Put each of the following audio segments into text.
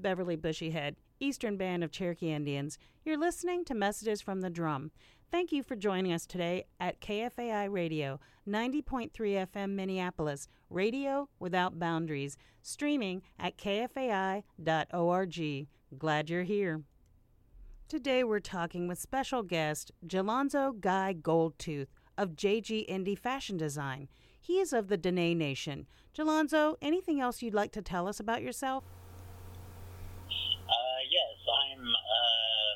Beverly Bushyhead, Eastern Band of Cherokee Indians. You're listening to Messages from the Drum. Thank you for joining us today at KFAI Radio, 90.3 FM Minneapolis, radio without boundaries, streaming at kfai.org. Glad you're here. Today we're talking with special guest Jalonzo Guy Goldtooth of JG Indie Fashion Design. He is of the Diné Nation. Jalonzo, anything else you'd like to tell us about yourself? Uh, yes, I'm uh,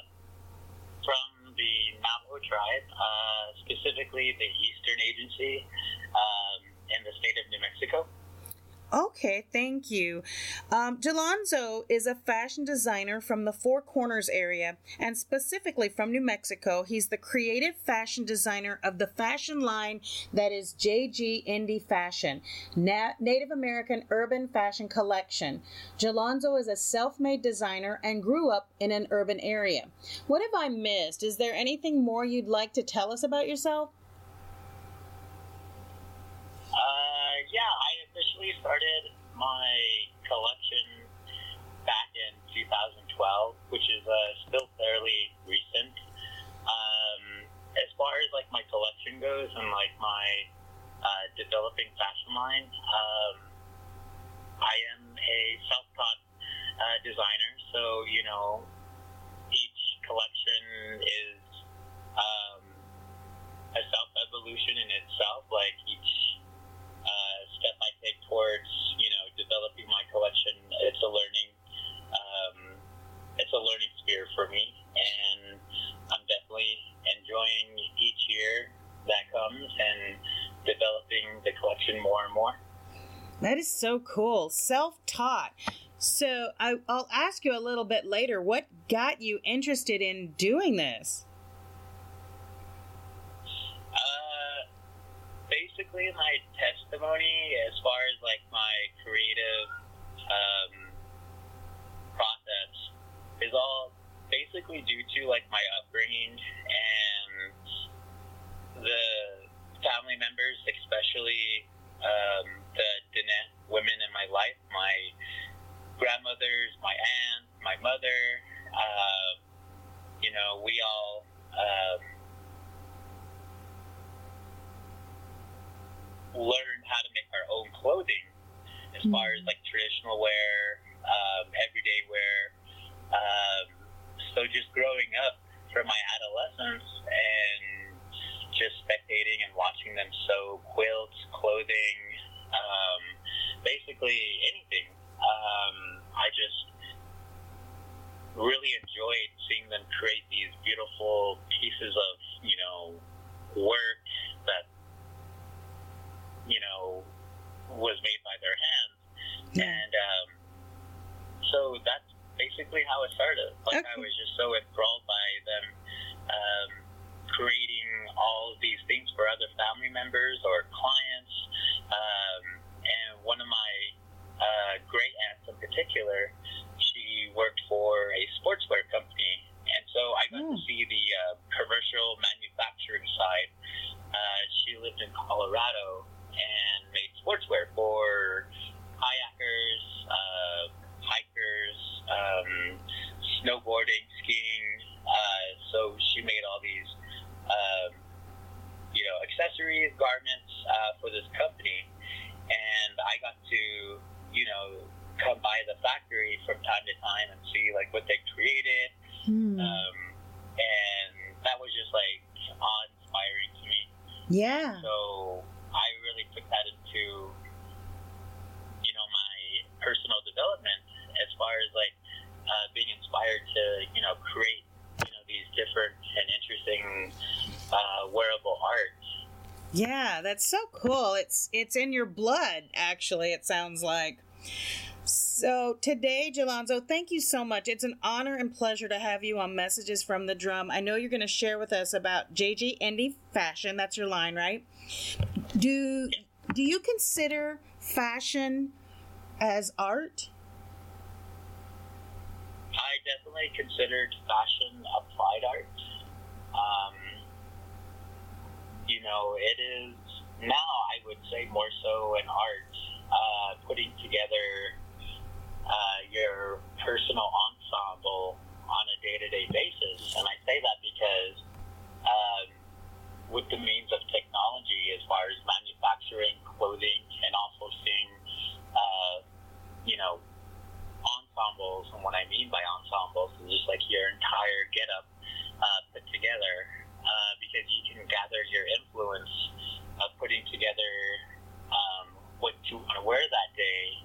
from the Navajo tribe, uh, specifically the Eastern Agency um, in the state of New Mexico. Okay, thank you. Um, is a fashion designer from the Four Corners area and specifically from New Mexico. He's the creative fashion designer of the fashion line that is JG Indie Fashion, Na- Native American Urban Fashion Collection. Jalonzo is a self made designer and grew up in an urban area. What have I missed? Is there anything more you'd like to tell us about yourself? Uh, yeah, Officially started my collection back in 2012, which is uh, still fairly recent. Um, as far as like my collection goes and like my uh, developing fashion line, um, I am a self-taught uh, designer, so you know each collection is um, a self-evolution in itself. Like each uh, step I take towards you know developing my collection, it's a learning um, it's a learning sphere for me, and I'm definitely enjoying each year that comes and developing the collection more and more. That is so cool. Self taught. So I, I'll ask you a little bit later what got you interested in doing this? Uh, basically, my testimony as far as like my creative um, is all basically due to like my upbringing and the family members, especially um, the Diné women in my life, my grandmothers, my aunt, my mother. Uh, you know, we all. Um, learned how to make our own clothing as far as like traditional wear, um, everyday wear. Um, so just growing up from my adolescence and just spectating and watching them sew quilts, clothing, um, basically anything. Um, I just really enjoyed seeing them create these beautiful pieces of, you know, work that you know, was made by their hands. Yeah. And um, so that's basically how it started. Like I was just so enthralled by them um, creating all of these things for other family members or clients. Um, and one of my uh, great aunts in particular, she worked for a sportswear company. And so I got to Mm. see the uh, commercial manufacturing side. Uh, she lived in Colorado and made sportswear for kayakers, uh, hikers, um, snowboarding, skiing. Uh, so she made all these, um, you know, accessories, garments uh, for this company, and I got to, you know, come by the factory from time to time and see like what they created, Hmm. um, and that was just like awe-inspiring to me. yeah. So I really took that into, you know, my personal development as far as like uh, being inspired to, you know, create, you know, these different and interesting uh, wearable arts. Yeah, that's so cool. It's it's in your blood, actually, it sounds like. So today, Jalonzo, thank you so much. It's an honor and pleasure to have you on Messages from the Drum. I know you're going to share with us about JG Indie Fashion. That's your line, right? Do do you consider fashion as art? Definitely considered fashion applied art. Um, you know, it is now, I would say, more so an art, uh, putting together, uh, your personal ensemble on a day-to-day basis. And I say that because um, with the means of technology, as far as manufacturing, clothing, and also seeing, uh, you know, ensembles. And what I mean by ensembles is just like your entire getup uh, put together, uh, because you can gather your influence of putting together um, what you want to wear that day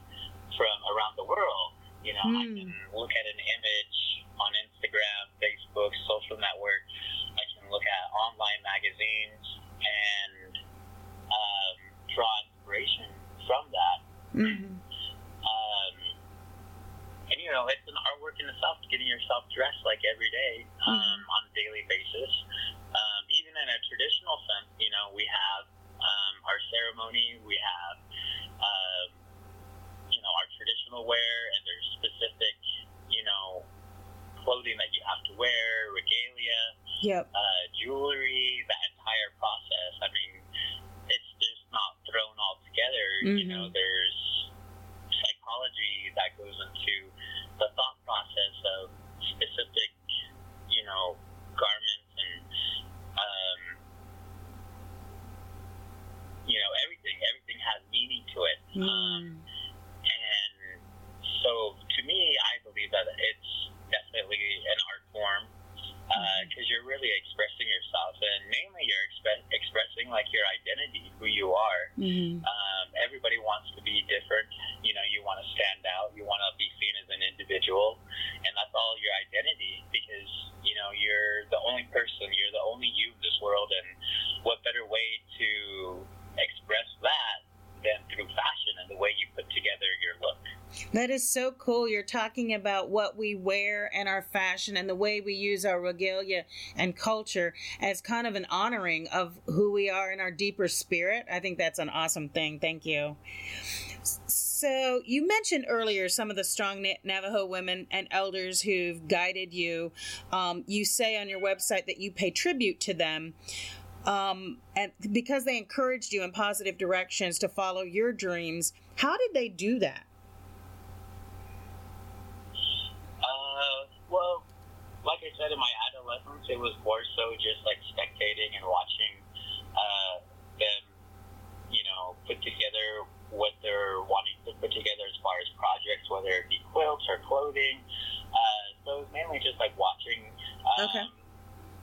from around the world. You know, mm. I can look at an image on Instagram, Facebook, social network. I can look at online magazines and um, draw inspiration from that. Mm-hmm. You know, it's an artwork in itself, getting yourself dressed like every day mm-hmm. um, mm-hmm. on a daily basis. Um, even in a traditional sense, you know, we have um, our ceremony, we have, um, you know, our traditional wear, and there's specific, you know, clothing that you have to wear, regalia, yep. uh, jewelry, that entire process. I mean, it's just not thrown all together. Mm-hmm. You know, there's psychology that goes into the thought process of specific, you know, garments and um, you know, everything. Everything has meaning to it. Mm. Um, and so, to me, I believe that it's definitely an art form because uh, you're really expressing yourself, and mainly you're exp- expressing like your identity, who you are. Mm-hmm. Um, everybody wants to be different. You know, you want to stand out. You want to be seen as an individual, and that's all your identity because you know you're the only person. You're the only you in this world, and what better way to express that than through fashion and the way you put together your look. That is so cool. You're talking about what we wear and our fashion and the way we use our regalia and culture as kind of an honoring of who we are in our deeper spirit. I think that's an awesome thing. Thank you. So, you mentioned earlier some of the strong Navajo women and elders who've guided you. Um, you say on your website that you pay tribute to them um, and because they encouraged you in positive directions to follow your dreams. How did they do that? Uh, well, like I said, in my adolescence, it was more so just like spectating and watching uh, them, you know, put together what they're wanting to put together as far as projects, whether it be quilts or clothing. Uh, so it was mainly just like watching. Um, okay.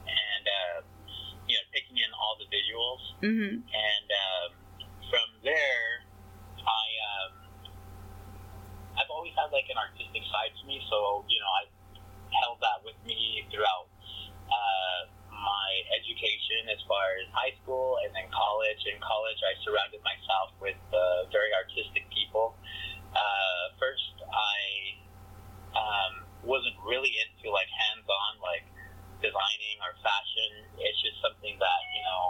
And uh, you know, taking in all the visuals. Mm-hmm. And um, from there, I um, I've always had like an artistic side to me, so you know I held that with me throughout uh, my education as far as high school and then college. In college, I surrounded myself with uh, very artistic people. Uh, first, I um, wasn't really into like hands-on like designing or fashion. It's just something that you know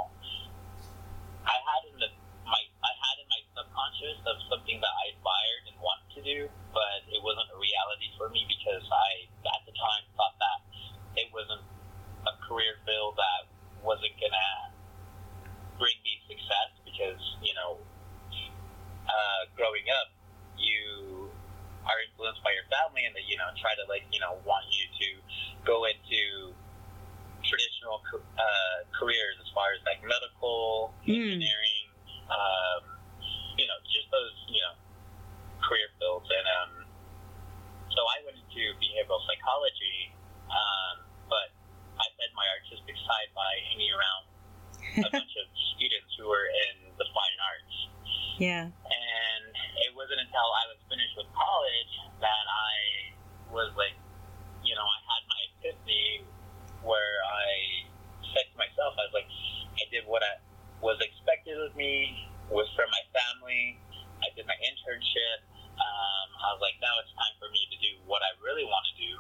I had in the my I had in my subconscious of something that I admired and wanted to do, but it wasn't a reality for me because I at the time thought that it wasn't a career field that wasn't gonna bring me success because you know uh, growing up you are influenced by your family and they you know try to like you know want you to go into traditional uh, careers as far as like medical, mm. engineering, um, you know, just those, you know, career fields. And um, so I went into behavioral psychology, um, but I fed my artistic side by hanging around a bunch of students who were in the fine arts. Yeah. And it wasn't until I was finished with college that I was like, you know, I had my epiphany where I said to myself, I was like, I did what I was expected of me, was from my family. I did my internship. Um, I was like, now it's time for me to do what I really want to do.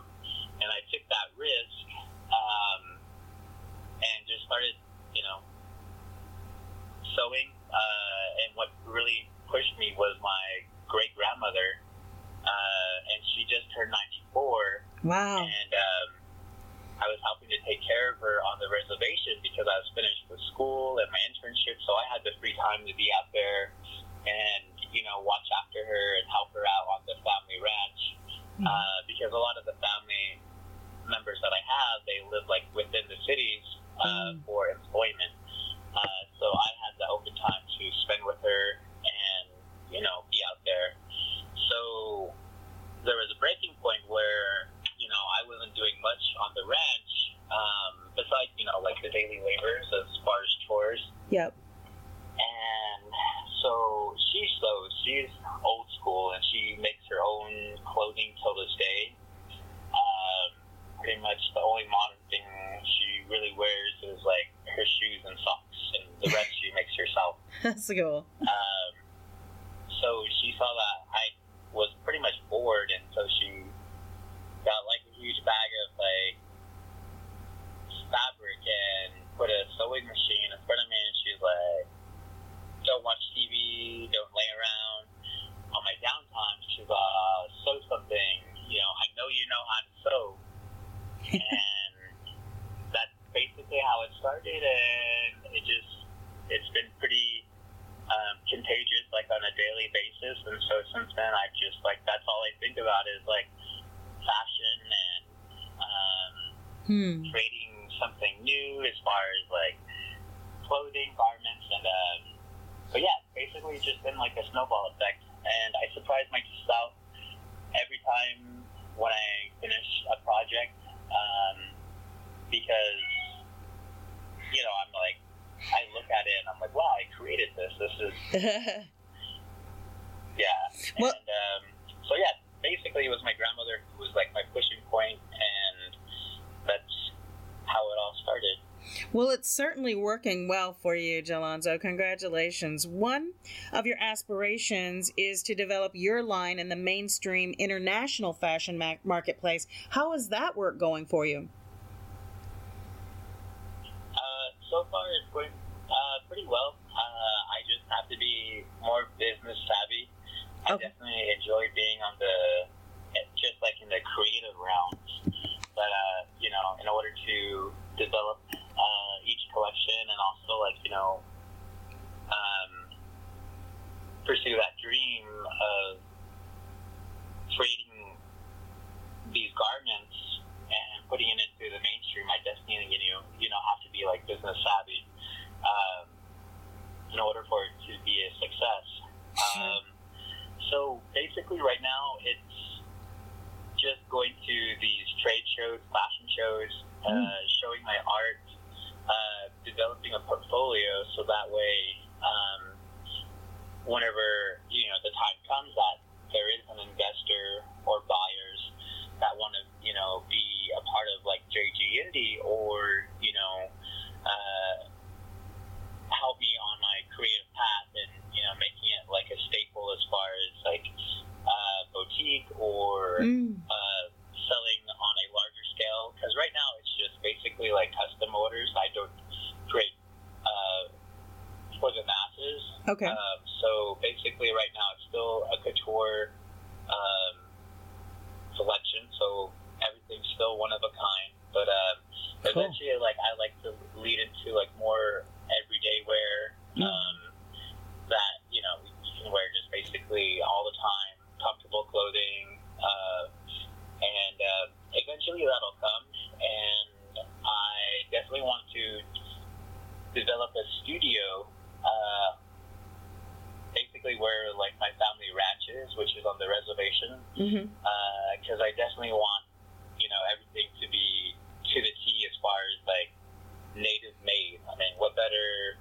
And I took that risk um, and just started, you know, sewing. Uh, and what really pushed me was my great grandmother. Uh, and she just turned 94. Wow. And um, I was helping to take care of her on the reservation because I was finished with school and my internship, so I had the free time to be out there and you know watch after her and help her out on the family ranch. mm-hmm. uh, because a lot of the family members that I have, they live like within the cities uh, mm. for employment. Uh, so I had the open time to spend with her and you know be out there. So there was a breaking point where you know I wasn't doing much on the ranch um, besides you know like the daily labors as far as chores. Yep. And so she sews. She's old school, and she makes her own clothing till this day. Um, pretty much the only modern thing she really wears is like her shoes and socks, and the rest she makes herself. That's cool. Um, so she saw that I was pretty much bored, and so she got like a huge bag of like fabric and put a sewing machine in front of me, and she's like, "Don't watch TV, don't lay around." On my downtime, like, uh, "Sew something." You know, I know you know how to sew, and that's basically how it started, and it just it's been pretty um, contagious, like on a daily basis. And so since then, I've just like that's all I think about is like fashion and um, hmm. creating something new as far as like clothing, garments, and um, but yeah, basically it's just been like a snowball effect. And I surprise myself every time when I finish a project um, because you know I'm like I look at it and I'm like, wow, I created this. This is yeah. Well, and um, so yeah, basically it was my grandmother who was like my pushing point, and that's how it all started. Well, it's certainly working well for you, Jalonzo. Congratulations. One of your aspirations is to develop your line in the mainstream international fashion ma- marketplace. How is that work going for you? Uh, so far, it's going uh, pretty well. Uh, I just have to be more business savvy. I definitely enjoy being on the, just like in the creative realms. But, uh, you know, in order to develop each collection and also like you know um, pursue that dream of creating these garments and putting it into the mainstream. I just definitely you know you know have to be like business savvy um, in order for it to be a success. Um, so basically, right now it's just going to these trade shows, fashion shows, uh, mm. showing my art, uh, developing a portfolio, so that way, um, whenever you know the time comes that there is an investor or buyers that want to, you know, be a part of like JG Indie or you know, uh, help me on my creative path and you know making it like a staple as far as like uh, boutique or mm. uh, selling on a larger Because right now it's just basically like custom orders. I don't create uh, for the masses. Okay. Um, so basically, right now it's still a couture um, selection. So everything's still one of a kind. But um, cool. eventually, like I like to lead into like more everyday wear. Mm. Um, that you know you can wear just basically all the time, comfortable clothing. Uh, and uh, eventually that'll come. And I definitely want to develop a studio, uh, basically where like my family ranch is, which is on the reservation, because mm-hmm. uh, I definitely want you know everything to be to the T as far as like native made. I mean, what better?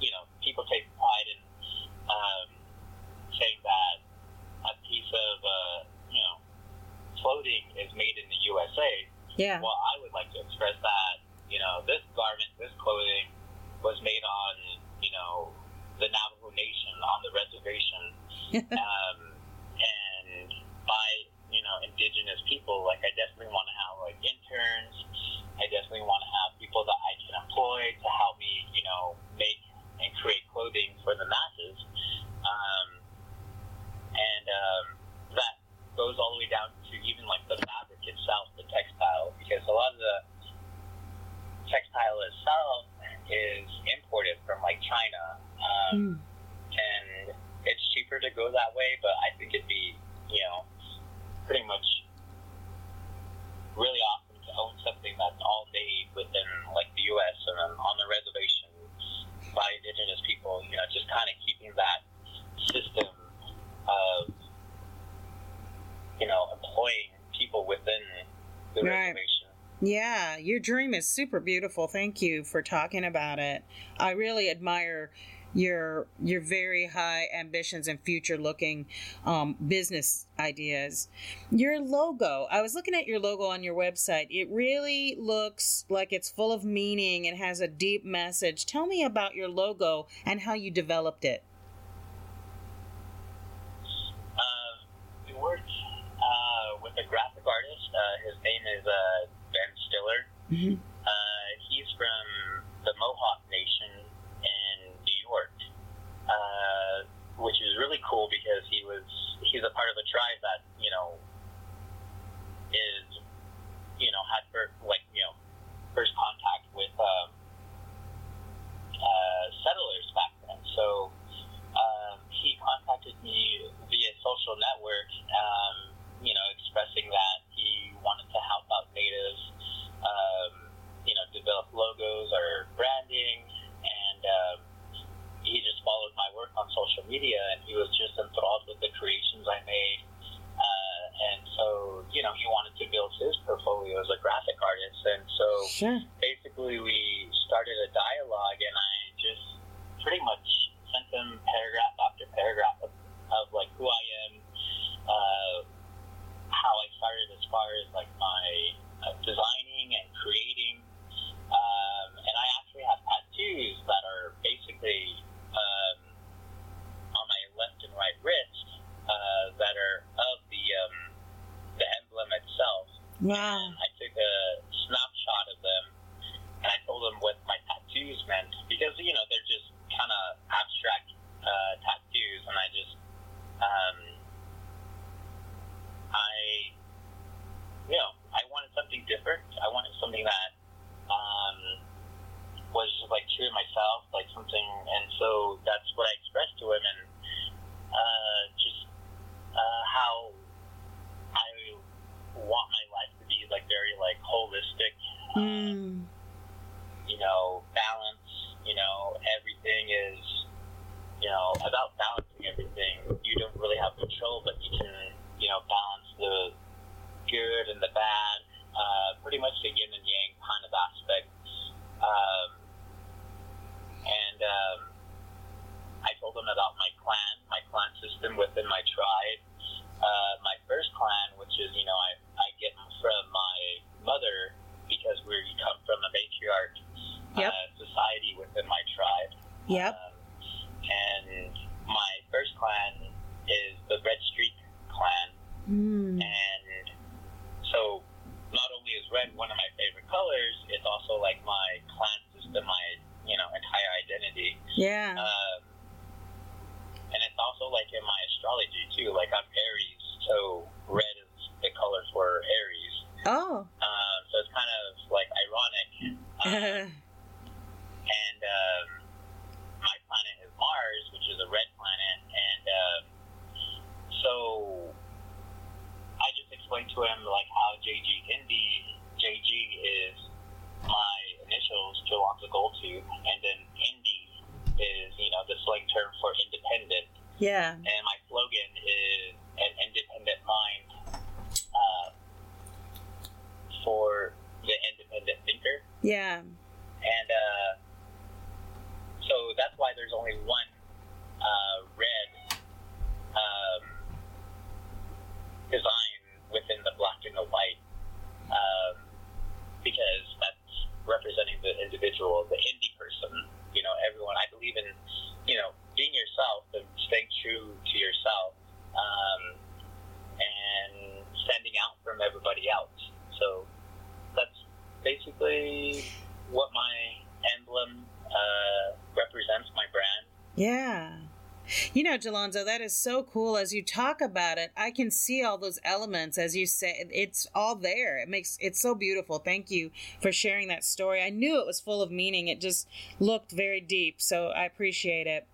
You know, people take pride in um, saying that a piece of uh, clothing is made in the USA. Yeah. Well, I would like to express that, you know, this garment, this clothing was made on, you know, the Navajo Nation on the reservation. um, and by, you know, indigenous people, like I definitely want to have like interns. I definitely want to have people that I can employ to help me, you know, make and create clothing for the masses. Um, and um, that goes all the way down to even like the fabric itself, the textile, because a lot of the textile itself is imported from like China, um, mm. and it's cheaper to go that way. But I think it'd be, you know, pretty much really awesome to own something that's all made within like the U.S. and then on the reservations by indigenous people. You know, just kind of keeping that system of you know employing people within the Right. reservation. Yeah, your dream is super beautiful. Thank you for talking about it. I really admire your your very high ambitions and future looking um, business ideas. Your logo. I was looking at your logo on your website. It really looks like it's full of meaning and has a deep message. Tell me about your logo and how you developed it. Uh, we worked uh, with a graphic artist. Uh, his name is uh, Ben Stiller. Mm-hmm. Uh, he's from the Mohawk Nation in New York, uh, which is really cool because he was he's a part of a tribe that you know is you know had first, like you know first contact with um, uh, settlers back then. So um, he contacted me via social network, um, you know, expressing that he wanted to help out natives, um, you know, develop logos or branding, and um, he just followed my work on social media, and he was just enthralled with the creations I made. Uh, and so, you know, he wanted to build his portfolio as a graphic artist, and so Sure. basically we started a dialogue and I just pretty much sent him paragraph after paragraph of, of like who I am, uh, how I started as far as like my uh, designing and creating. Um, and I actually have tattoos that are basically um, on my left and right wrist uh, that are of the um, the emblem itself. Wow. I took a snapshot of them and I told them what my tattoos meant because you know they're just kind of abstract uh, tattoos, and I just um, I you know I wanted something different. I wanted something that um, just like true to myself, like something, and so that's what I expressed to him, and uh, just uh, how I want my life to be like very like holistic, Mm. you know, balance. You know, everything is, you know, about balancing everything. You don't really have control, but you can, you know, balance the good and the bad. Uh, pretty much the yin and yang kind of aspect. Um, and um, I told them about my clan, my clan system within my tribe. Uh, my first clan, which is, you know, I, I get from my mother because we come from a matriarch Yep. uh, society within my tribe. Yep. Um, and my first clan is the Red Streak clan. Mm. And so not only is red one of my favorite colors, it's also like my clan system, my, you know, entire identity. Yeah. Um, and it's also like in my astrology too. Like I'm Aries, so red is the color for Aries. oh. Um, so it's kind of like ironic. Um, and um, my planet is Mars, which is a red planet. And um, so I just explained to him like how JG Indie, JG is my initials, Jolanta to. and then indie is you know the slang term for independent yeah. and my slogan is an independent mind uh, for the independent thinker. Yeah. And uh, so that's why there's only one uh, red um, design within the black and the white um, because that's representing the individual, the indie person. You know, everyone. I believe in, you know, being yourself and staying true to yourself um, and standing out from everybody else. So that's basically what my emblem uh, represents, my brand. Yeah. You know, Jalonzo, that is so cool. As you talk about it, I can see all those elements. As you say, it's all there. It makes it's so beautiful. Thank you for sharing that story. I knew it was full of meaning. It just looked very deep. So I appreciate it.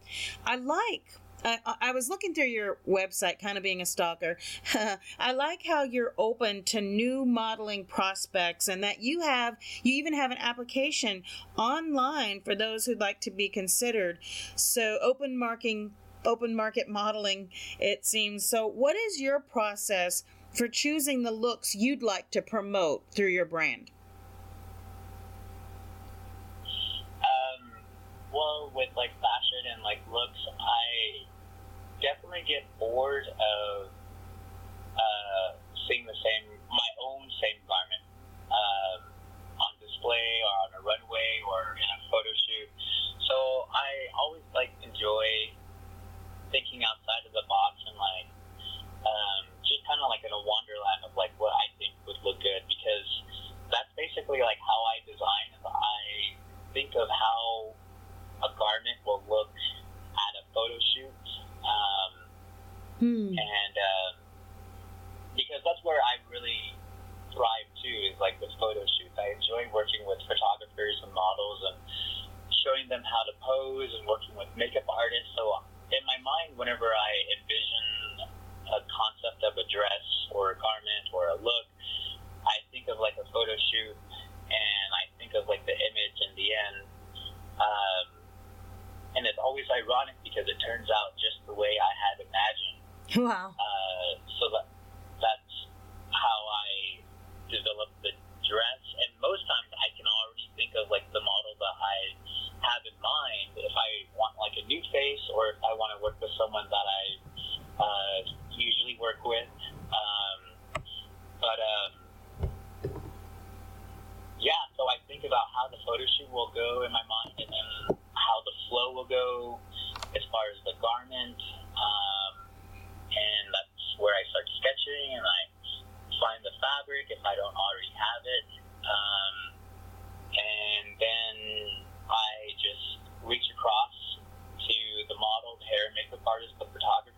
I like I, I was looking through your website, kind of being a stalker. I like how you're open to new modeling prospects and that you have, you even have an application online for those who'd like to be considered. So, open marking, open market modeling, it seems. So, what is your process for choosing the looks you'd like to promote through your brand? Um, well, with like fashion and like looks, I definitely get bored of uh, seeing the same, my own same garment um, on display or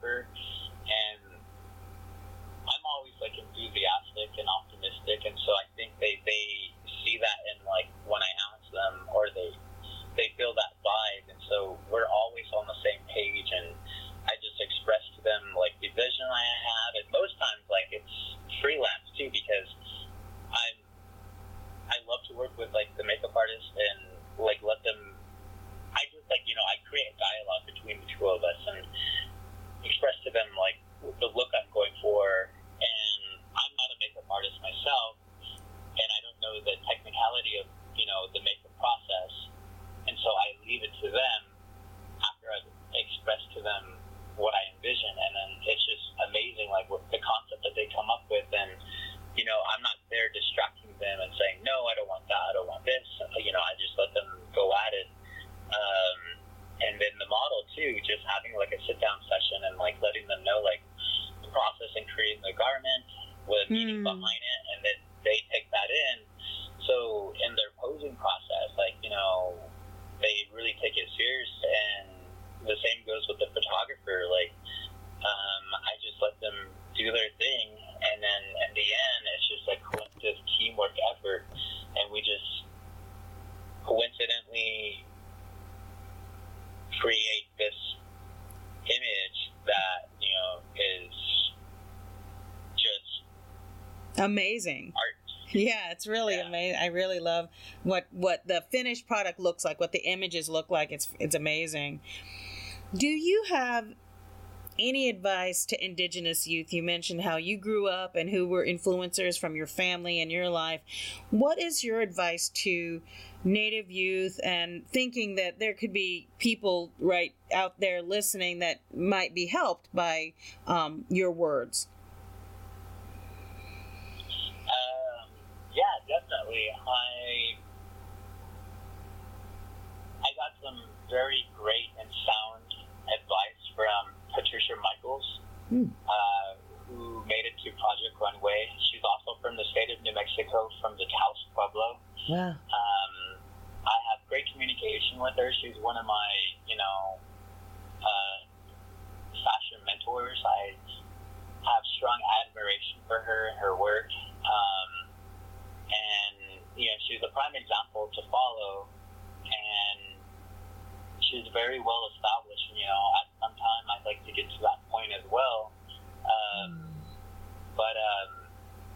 photographer, and I'm always like enthusiastic and optimistic, and so I think they, they see that in like when I ask them, or they they feel that vibe, and so we're always on the same page, and I just express to them like the vision I have, and most times like it's freelance too because I'm I love to work with like the makeup artist and like let them. I just like you know I create a dialogue between the two of us and to them like the look I'm going for, and I'm not a makeup artist myself, and I don't know the technicality of you know the makeup process, and so I leave it to them after I've expressed to them what I envision, and then it's just amazing like what the concept that they come up with, and you know I'm not there distracting them and saying no, I don't want that, I don't want this, you know I just let them go at it. Um, and then the model too, just having like a sit down session and like letting them know like the process in creating the garment, with meaning Hmm. behind it, and then they take that in. So in their posing process, like you know, they really take it serious, and the same goes with the photographer. Like um, I just let them do their thing, and then in the end, it's just a collective teamwork effort, and we just coincidentally create this image that you know is just Amazing. art. Yeah, it's really Yeah. amazing. I really love what what the finished product looks like, what the images look like. It's it's amazing. Do you have any advice to indigenous youth? You mentioned how you grew up and who were influencers from your family and your life. What is your advice to native youth and thinking that there could be people right out there listening that might be helped by um, your words? Um, yeah, definitely. I I got some very great and sound advice from Patricia Michaels, Hmm. uh, who made it to Project Runway. She's also from the state of New Mexico, from the Taos Pueblo. Wow. Um, I have great communication with her. She's one of my, you know, uh, fashion mentors. I have strong admiration for her and her work. Um, and, you know, she's a prime example to follow. And she's very well established. You know, at some time I'd like to get to that point as well. Um, but um,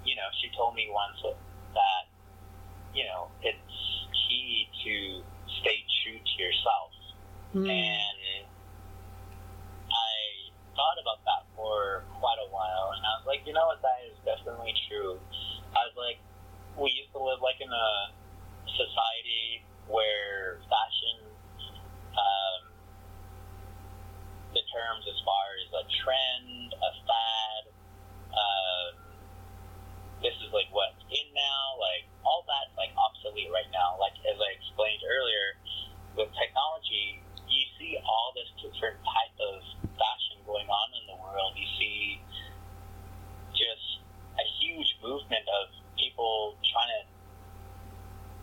you know, she told me once that you know it's key to stay true to yourself, Mm. and I thought about that for quite a while, and I was like, you know what, that is definitely true. I was like, we used to live like in a society where fashion, um, the terms as far as a trend, a fad, um, this is like what's in now, like all that's like obsolete right now. Like as I explained earlier, with technology, you see all this different type of fashion going on in the world. You see just a huge movement of people trying to,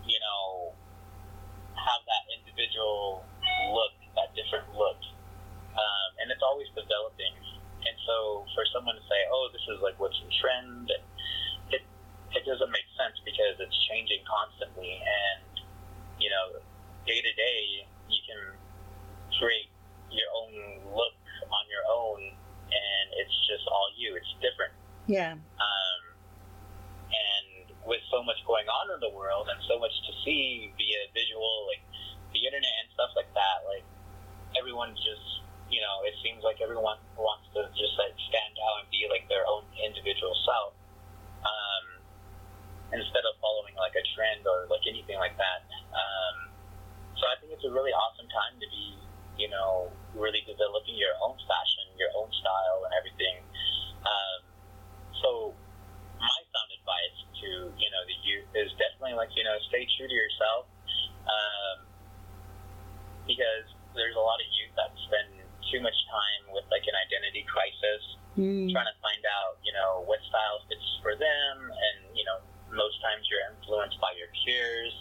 you know, have that individual look, that different look. Um, and it's always developing. And so for someone to say, oh, this is like what's in trend, it, it doesn't make sense because it's changing constantly. And, you know, day to day, you can create your own look on your own, and it's just all you. It's different. Yeah. Um, and with so much going on in the world and so much to see via visual, like the internet and stuff like that, like everyone just, you know, it seems like everyone wants to just like stand out and be like their own individual self, um, instead of following like a trend or like anything like that. Um, so I think it's a really awesome time to be, you know, really developing your own fashion, your own style, and everything. Um, so my sound advice to you know the youth is definitely like you know stay true to yourself, um, because there's a lot of youth that spend too much time with like an identity crisis, Mm. trying to find out you know what style fits for them, and you know most times you're influenced by your peers,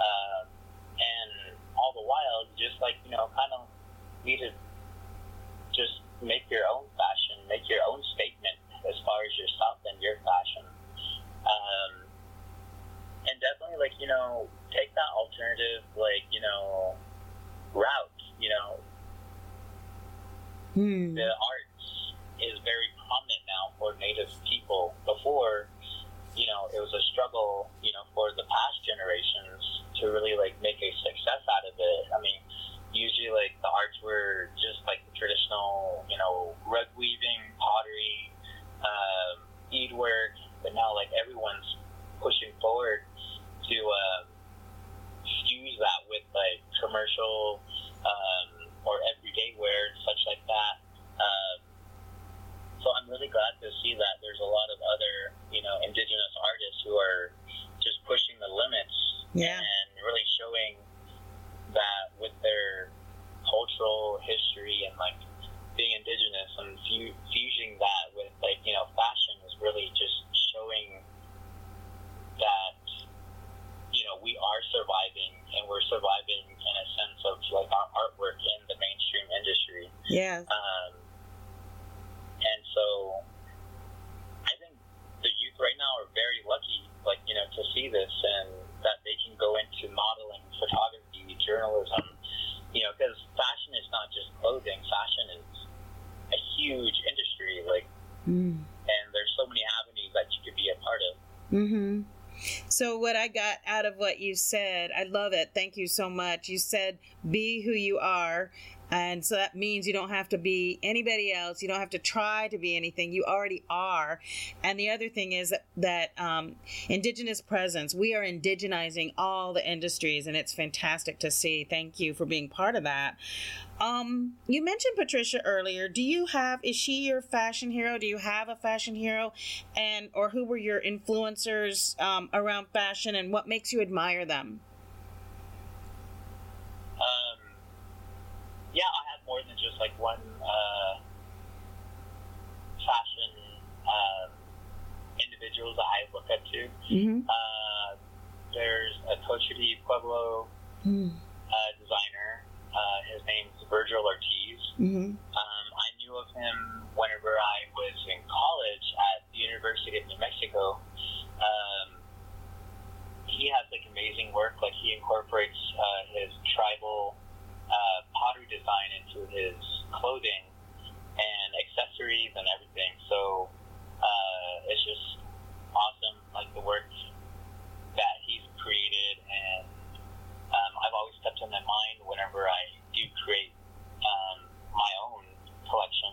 um, and all the while just like you know kind of need to just make your own fashion, make your own statement as far as yourself and your fashion. Um, and definitely, like, you know, take that alternative, like, you know, route. You know, Mm. the arts is very prominent now for Native people. Before, you know, it was a struggle, you know, for the past generations to really, like, make a success out of it. I mean, usually, like, the arts were just, like, the traditional, you know, rug weaving, pottery, um, beadwork, but now, like, everyone's pushing forward to um, fuse that with, like, commercial um, or everyday wear and such like that. Um, so I'm really glad to see that there's a lot of other, you know, indigenous artists who are just pushing the limits Yeah. and really showing that with their cultural history and like being indigenous and fu- fusing that with like you know fashion is really just showing that know we are surviving and we're surviving in a sense of like our artwork in the mainstream industry Yeah. um, and so I think the youth right now are very lucky, like, you know, to see this and that they can go into modeling, photography, journalism, you know, because fashion is not just clothing. Fashion is a huge industry, like, Mm. and there's so many avenues that you could be a part of. Mm-hmm. So what I got out of what you said, I love it. Thank you so much. You said be who you are. And so that means you don't have to be anybody else. You don't have to try to be anything. You already are. And the other thing is that, that um, indigenous presence, we are indigenizing all the industries, and it's fantastic to see. Thank you for being part of that. Um, you mentioned Patricia earlier. Do you have, is she your fashion hero? Do you have a fashion hero? And, or who were your influencers um, around fashion, and what makes you admire them? Um, yeah, I have more than just like one uh, fashion um, individuals that I look up to. Mm-hmm. Uh, there's a Cochiti Pueblo Mm-hmm. uh, designer. Uh, his name's Virgil Ortiz. Mm-hmm. Um, I knew of him whenever I was in college at the University of New Mexico. Um, he has like amazing work. Like he incorporates uh, his tribal uh, pottery design into his clothing and accessories and everything. So uh, it's just awesome. Like the work that he's created and um, I've always kept in my mind whenever I do create collection.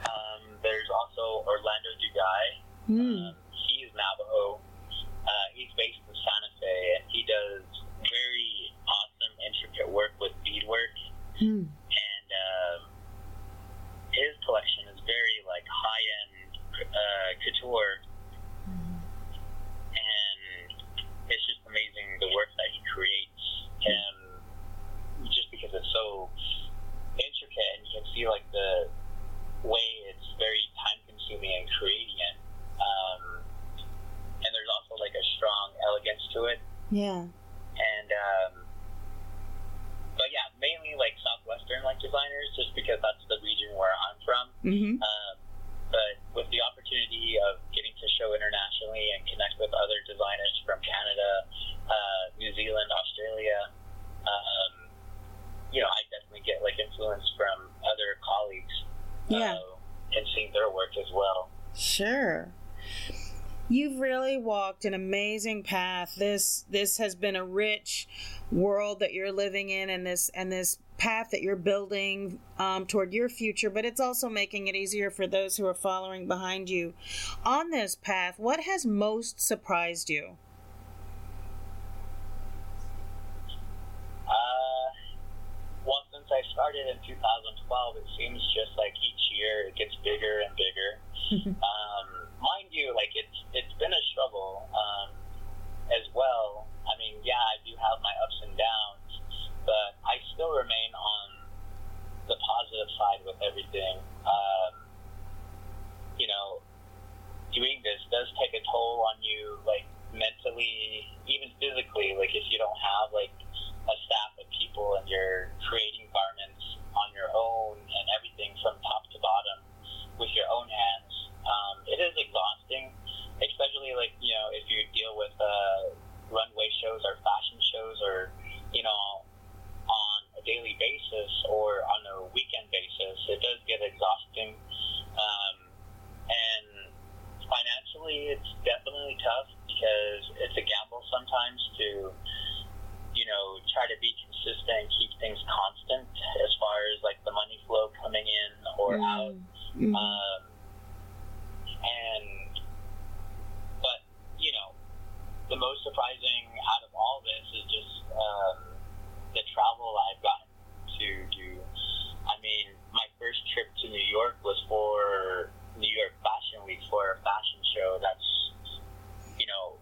Um, there's also Orlando Dugi. Mm. Um, This has been a rich world that you're living in, and this and this path that you're building um, toward your future. But it's also making it easier for those who are following behind you on this path. What has most surprised you? Uh, well, since I started in 2012, it seems just like each year it gets bigger and bigger. um, mind you, like it's it's been a struggle um, as well. I mean, yeah, I do have my ups and downs, but I still remain on the positive side with everything. Um, you know, doing this does take a toll on you, like mentally, even physically. Like if you don't have like a staff of people and you're creating garments on your own and everything from top to bottom with your own hands, um, it is exhausting. Especially like you know if you deal with uh, runway shows or fashion shows or you know on a daily basis or on a weekend basis, it does get exhausting. Um, and financially, it's definitely tough because it's a gamble sometimes to, you know, try to be consistent and keep things constant as far as like the money flow coming in or out. Mm. Um, and, but, you know, the most surprising out of all this is just um, the travel I've gotten to do. I mean, my first trip to New York was for New York Fashion Week for a fashion show. That's, you know,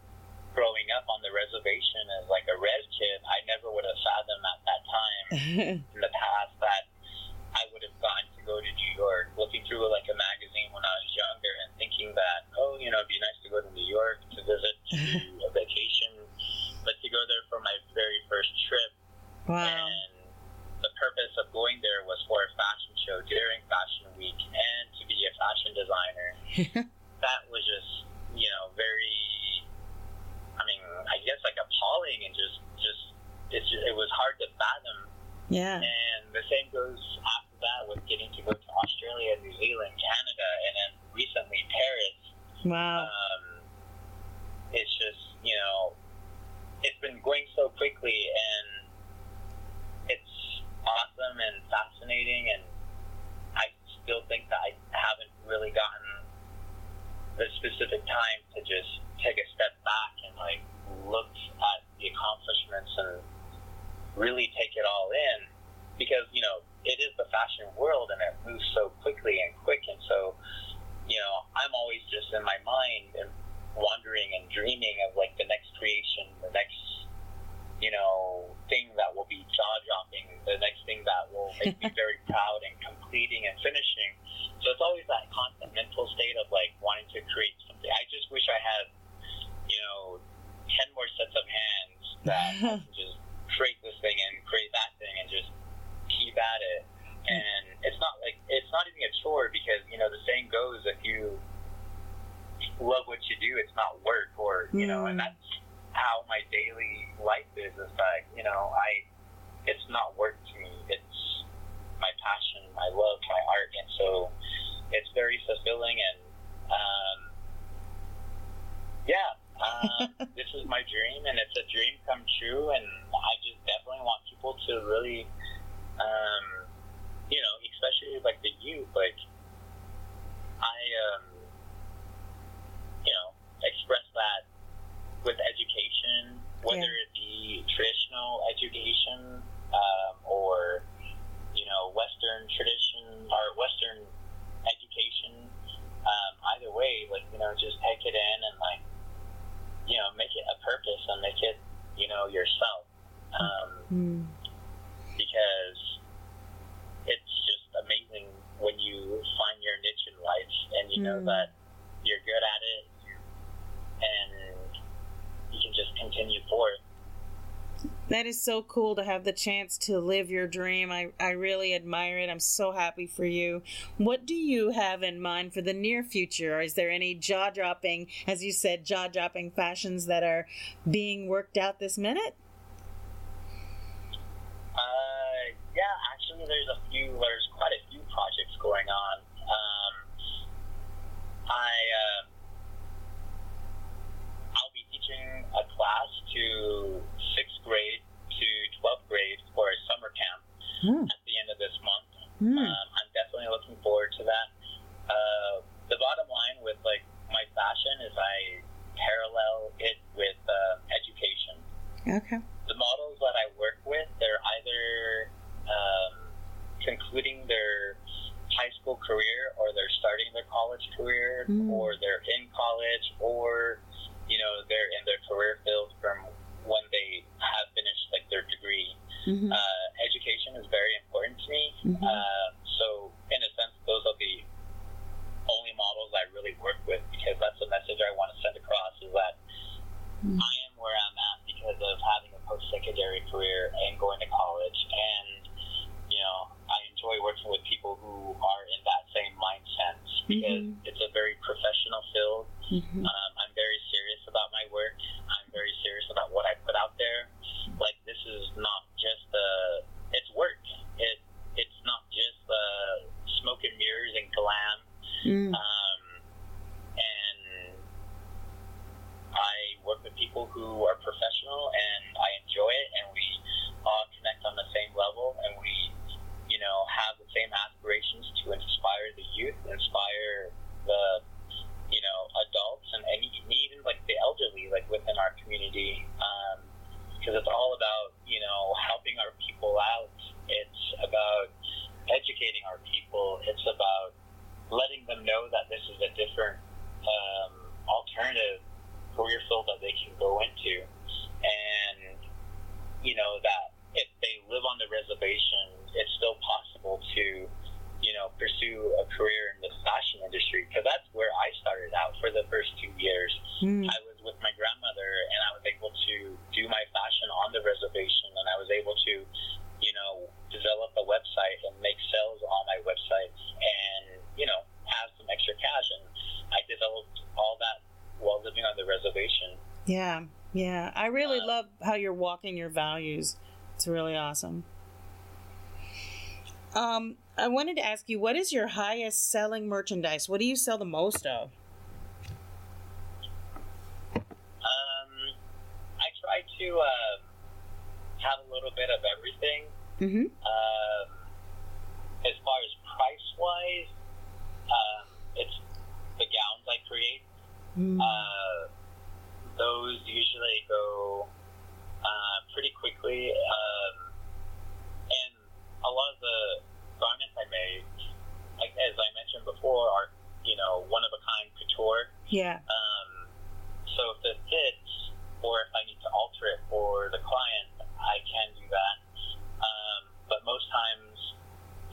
growing up on the reservation as like a res kid, I never would have fathomed at that time in the past that I would have gotten to go to New York, looking through like a magazine when I was younger and thinking that, oh, you know, it'd be nice to go to New York to visit to a vacation, but to go there for my very first trip wow. and the purpose of going there was for a fashion show during Fashion Week and to be a fashion designer. That was just, you know, very, I mean, I guess like appalling and just, just, it's, it was hard to fathom. Yeah. And the same goes after that with getting to go to Australia, New Zealand, Canada, and then recently Paris. Wow. Um, it's just, you know, it's been going so quickly and it's awesome and fascinating and I still think that I haven't really gotten the specific time to just take a step back and like look at the accomplishments and really take it all in because you know it is the fashion world and it moves so quickly and quick. And so you know I'm always just in my mind and wandering and dreaming of like the next creation the next you know thing that will be jaw dropping the next thing that will make me very proud and completing and finishing so it's always that constant mental state of like wanting to create something I just wish I had you know 10 more sets of hands that can just create this thing and create that thing and just keep at it. And it's not like it's not even a chore because you know the saying goes if you love what you do, it's not work or you know, and Mm. that's how my daily life is. Is like you know, I it's not work to me. It's my passion, my love, my art, and so it's very fulfilling and um, yeah. Uh, this is my dream, and it's a dream come true. And I just definitely want people to really, um, you know, especially like the youth. Like, I, um, whether Yeah. it be traditional education um, or you know Western tradition or Western education. Um, either way, like you know, just take it in and like you know make it a purpose and make it you know yourself. Um, Mm. because it's just amazing when you find your niche in life and you know Mm. that you're good at it and you can just continue forward. So cool to have the chance to live your dream. I, I really admire it. I'm so happy for you. What do you have in mind for the near future? Is there any jaw dropping, as you said, jaw dropping fashions that are being worked out this minute? Uh, yeah, actually, there's a few. There's quite a few projects going on. Um, I uh, I'll be teaching a class to sixth grade to twelfth grade for a summer camp Hmm. at the end of this month. Hmm. Um, I'm definitely looking forward to that. Uh, the bottom line with like my fashion is I parallel it with uh, education Okay. the models that I work with, they're either um, concluding their high school career or they're starting their college career Mm. or they're in college or, you know, they're in their career field from when they have finished like their degree. Mm-hmm. Uh, education is very important to me. Mhm. Uh, so in a sense, those are the only models I really work with because that's the message I want to send across is that Mm. I am where I'm at because of having a post-secondary career and going to college. And, you know, I enjoy working with people who are in that same mindset because Mhm. it's a very professional field. Mhm. Um, I'm very serious about my work. I'm very serious about what I put out there. Like this is not just uh, it's work. It it's not just uh, smoke and mirrors and glam. Mm. Um, and I work with people who are professional, and I enjoy it, and we all connect on the same level, and we, you know, have the same aspirations to inspire the youth, inspire the, you know, adults, and, and even like the elderly, like within our community, because it's all about, you know, helping our people out. It's about educating our people. It's about letting them know that this is a different um, alternative career field that they can go into, and you know that if they live on the reservation, it's still possible to, you know, pursue a career in the fashion industry because that's where I started out for the first two years. Mm. I was with my grandmother, and I was able to do my fashion on the reservation, and I was able to, you know, develop a website and make sales on my website, and you know, have some extra cash. And I developed all that while living on the reservation. Yeah, yeah. I really Uh, love how you're walking your values. It's really awesome. Um, I wanted to ask you, what is your highest selling merchandise? What do you sell the most of? Um, I try to uh, have a little bit of everything. Mm-hmm. Um, as far as price wise, um, it's the gowns I create. Mm. Uh, those usually go uh, pretty quickly. Um, and a lot of the garments I make, like as I mentioned before, are you know one of a kind couture. yeah. Um, so if it fits, or if I need to alter it for the client, I can do that. Um, but most times,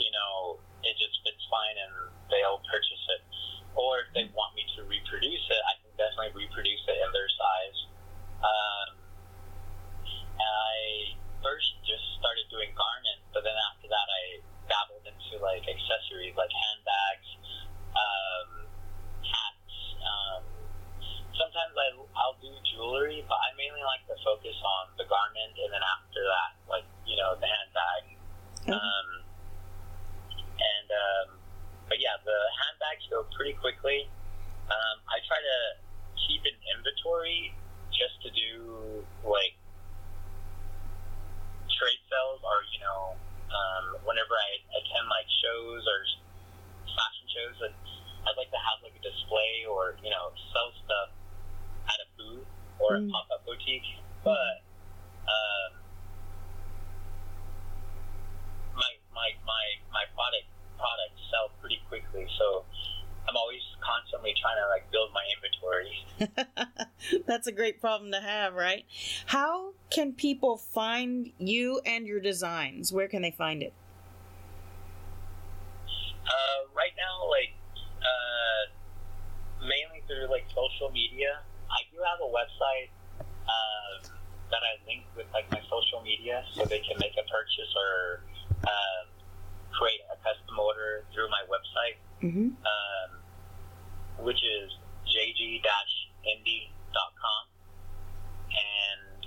you know, it just fits fine and they'll purchase it. Or if they want me to reproduce it, I definitely reproduce it in their size. Um, and I first just started doing garments, but then after that, I dabbled into like accessories, like handbags, um, hats. Um, sometimes I, I'll do jewelry, but I mainly like to focus on the garment, and then after that, like you know, the handbag. Okay. Um, and um, but yeah, the handbags go pretty quickly mandatory just to do like trade sales or you know um, whenever I attend like shows or fashion shows and I'd like to have like a display or you know sell stuff at a booth or mm. a pop up boutique but um, my, my my my product products sell pretty quickly so I'm always constantly trying to like build my inventory. That's a great problem to have, right? How can people find you and your designs? Where can they find it? Uh, right now, like uh, mainly through like social media. I do have a website uh, that I link with like my social media, so they can make a purchase or um, create a custom order through my website. Mm-hmm. Um, which is jg-indie.com, and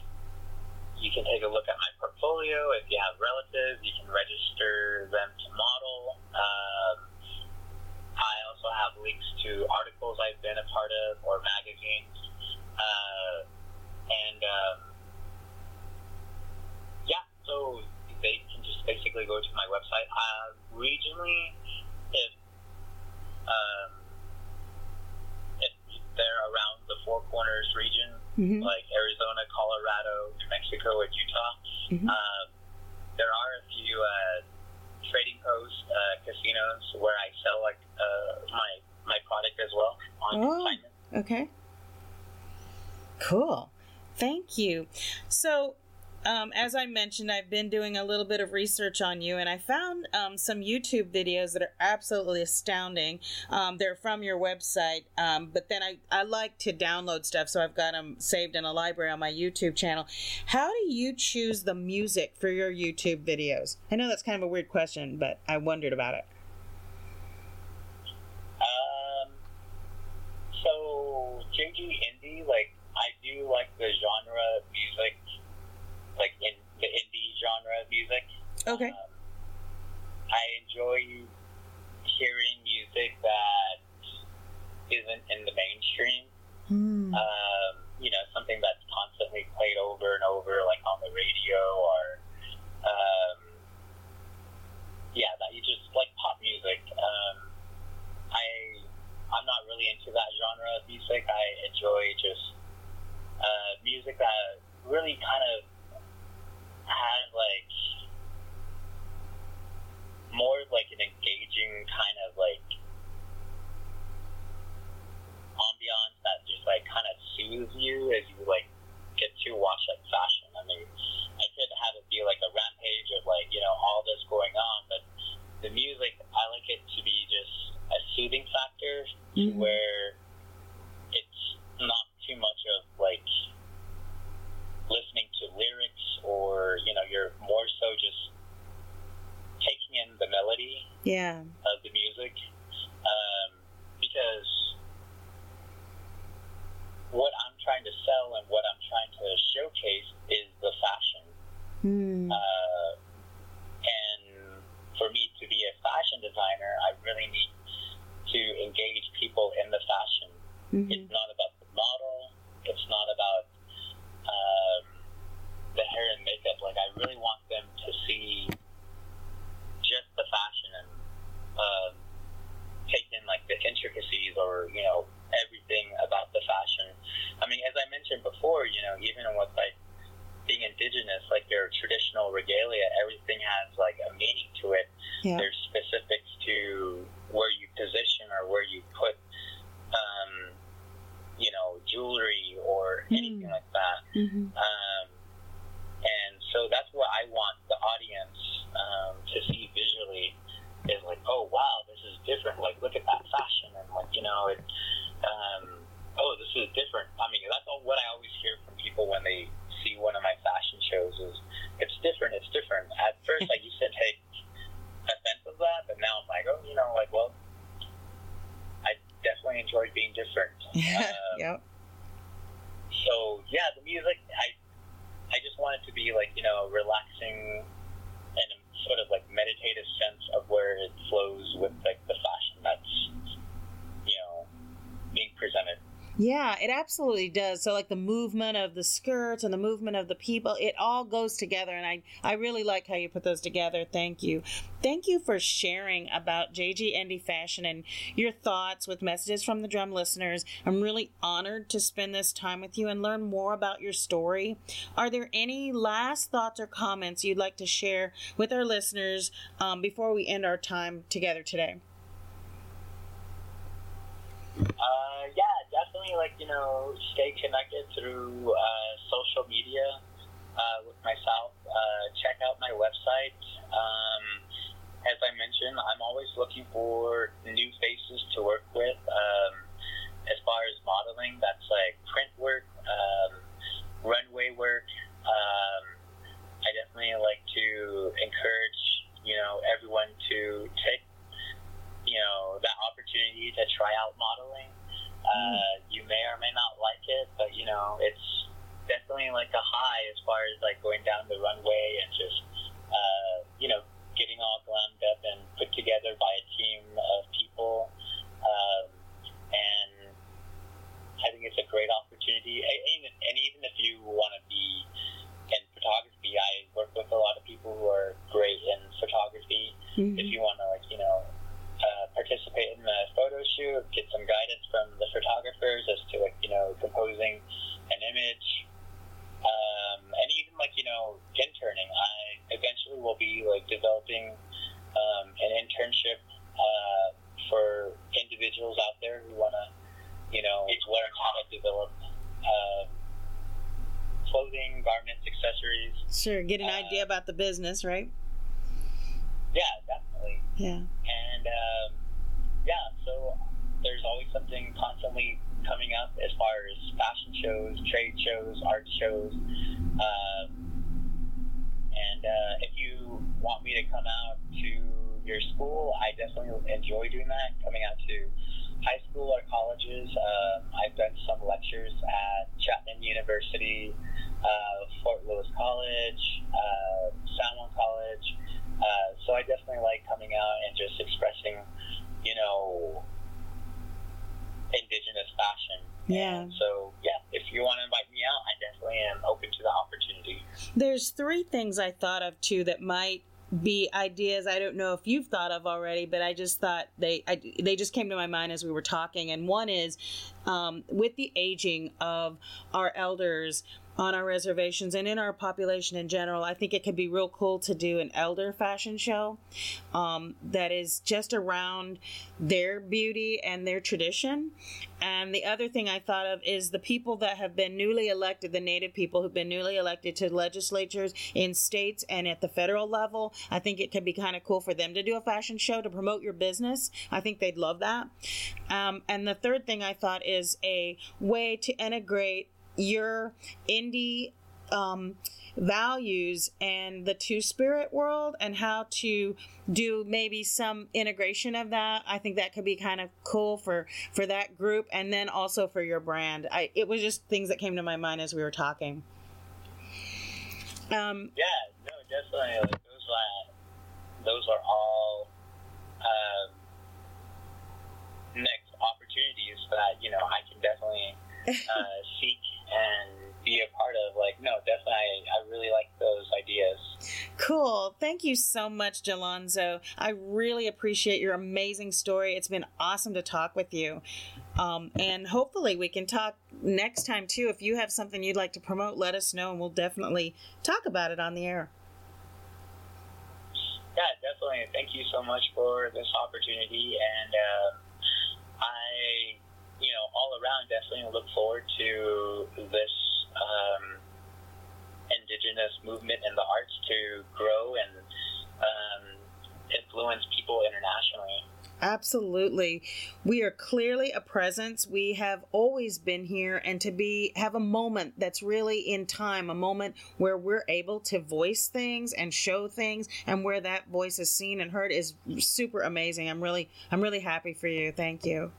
you can take a look at my portfolio. If you have relatives, you can register them to model. Um, I also have links to articles I've been a part of or magazines. Uh, and um, yeah, so they can just basically go to my website. Uh, regionally, if um, if they're around the Four Corners region, Mm-hmm. like Arizona, Colorado, New Mexico, and Utah, Mhm. um, there are a few uh, trading post uh, casinos where I sell like uh, my my product as well on Oh. consignment. Okay. Cool. Thank you. So, um, as I mentioned, I've been doing a little bit of research on you, and I found um, some YouTube videos that are absolutely astounding. Um, they're from your website, um, but then I, I like to download stuff, so I've got them saved in a library on my YouTube channel. How do you choose the music for your YouTube videos? I know that's kind of a weird question, but I wondered about it. Um, so JG indie, like I do like the genre of music, like in the indie genre of music. Okay. Um, I enjoy hearing music that isn't in the mainstream. Hmm. um, you know, something that's constantly played over and over, like on the radio or, um, yeah, that you just like pop music. Um, I, I'm not really into that genre of music. I enjoy just uh, music that really kind of has like more like an engaging kind of like ambiance that just like kind of soothes you as you like get to watch like fashion. I mean, I could have it be like a rampage of like you know all this going on, but the music I like it to be just a soothing factor Mhm. where it's not too much of like listening to lyrics or you know you're more so just taking in the melody Yeah. of the music um, because what I'm trying to sell and what I'm trying to showcase is the fashion. Hmm. Uh, and for me to be a fashion designer, I really need to engage people in the fashion. Mhm. It's not about the model. It's not about um, the hair and makeup. Like I really want them to see just the fashion and um, take in like the intricacies or you know everything about the fashion. I mean, as I mentioned before, you know, even with like being indigenous, like their traditional regalia, everything has like a meaning to it. Yeah. There's specifics to where you position or where you put, um, you know, jewelry or anything Mm. like that. Mhm. Um, and so that's what I want the audience um, to see visually is like, oh wow, this is different. Like, look at that fashion, and like, you know, it. Um, oh, this is different. I mean, that's all what I always hear from people when they see one of my fashion shows is it's different. It's different. At first, I used to take offense of that, but now I'm like, oh, you know, like, well, I definitely enjoyed being different. Um, yep. So yeah, the music I I just want it to be like you know relaxing and sort of like meditative sense of where it flows with like the fashion that's you know being presented. Yeah, it absolutely does. So like the movement of the skirts and the movement of the people, it all goes together and I I really like how you put those together. Thank you. Thank you for sharing about JG Indie Fashion and your thoughts with messages from the drum listeners. I'm really honored to spend this time with you and learn more about your story. Are there any last thoughts or comments you'd like to share with our listeners um, before we end our time together today? Uh, yeah, definitely. like you know stay connected through uh, social media uh, with myself. Uh, check out my website. Um, as I mentioned, I'm always looking for new faces to work with. Um, as far as modeling, that's like print work, um, runway work. Um, I definitely like to encourage, you know, everyone to take, you know, that opportunity to try out modeling. Uh, you may or may not like it, but you know, it's definitely like a high as far as like going down the runway and just, uh, you know, getting all glammed up and put together by a team of people. Um, and I think it's a great opportunity. And, and even if you want to be in photography, I work with a lot of people who are great in photography. Mm-hmm. If you want to, like, you know, uh, participate in the photo shoot, get some guidance from the photographers as to, like, you know, composing an image. Um, and even, like, you know, interning. I eventually will be, like, developing um, an internship uh, for individuals out there who want to you know, learn how to develop uh, clothing, garments, accessories. Sure, get an uh, idea about the business, right? Yeah, definitely. Yeah. And um, yeah, so there's always something constantly coming up as far as fashion shows, trade shows, art shows. Um, and uh, if you want me to come out to your school, I definitely enjoy doing that. Coming out to high school or colleges. Um, I've done some lectures at Chapman University, uh, Fort Lewis College, uh, San Juan College. Uh, so I definitely like coming out and just expressing, you know, indigenous fashion. Yeah. And so yeah, if you want to invite me out, I definitely am open to the opportunity. There's three things I thought of too that might be ideas I don't know if you've thought of already, but I just thought they I, they just came to my mind as we were talking. And one is um, with the aging of our elders, on our reservations and in our population in general, I think it could be real cool to do an elder fashion show um, that is just around their beauty and their tradition. And the other thing I thought of is the people that have been newly elected, the native people who've been newly elected to legislatures in states and at the federal level. I think it could be kind of cool for them to do a fashion show to promote your business. I think they'd love that. Um, and the third thing I thought is a way to integrate your indie um, values and the two spirit world and how to do maybe some integration of that i think that could be kind of cool for for that group and then also for your brand. I it was just things that came to my mind as we were talking. Um yeah no definitely like those are those are all um, next opportunities that you know i can definitely uh, seek and be a part of. Like, no, definitely, I, I really like those ideas. Cool. Thank you so much, Jalonzo. I really appreciate your amazing story. It's been awesome to talk with you. Um, and hopefully, we can talk next time too. If you have something you'd like to promote, let us know, and we'll definitely talk about it on the air. Yeah, definitely. Thank you so much for this opportunity. And uh, I all around, definitely look forward to this um, indigenous movement in the arts to grow and um, influence people internationally. Absolutely. We are clearly a presence. We have always been here and to be have a moment that's really in time, a moment where we're able to voice things and show things and where that voice is seen and heard is super amazing. I'm really I'm really happy for you. Thank you.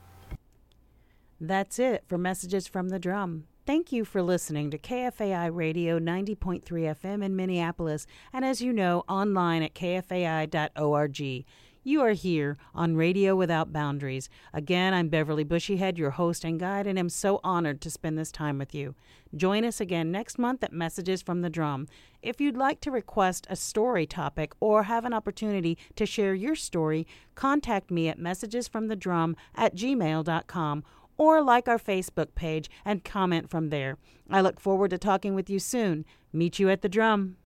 That's it for Messages from the Drum. Thank you for listening to KFAI Radio 90.3 FM in Minneapolis, and as you know, online at kfai.org. You are here on Radio Without Boundaries. Again, I'm Beverly Bushyhead, your host and guide, and am so honored to spend this time with you. Join us again next month at Messages from the Drum. If you'd like to request a story topic or have an opportunity to share your story, contact me at messagesfromthedrum at gmail.com or like our Facebook page and comment from there. I look forward to talking with you soon. Meet you at the drum.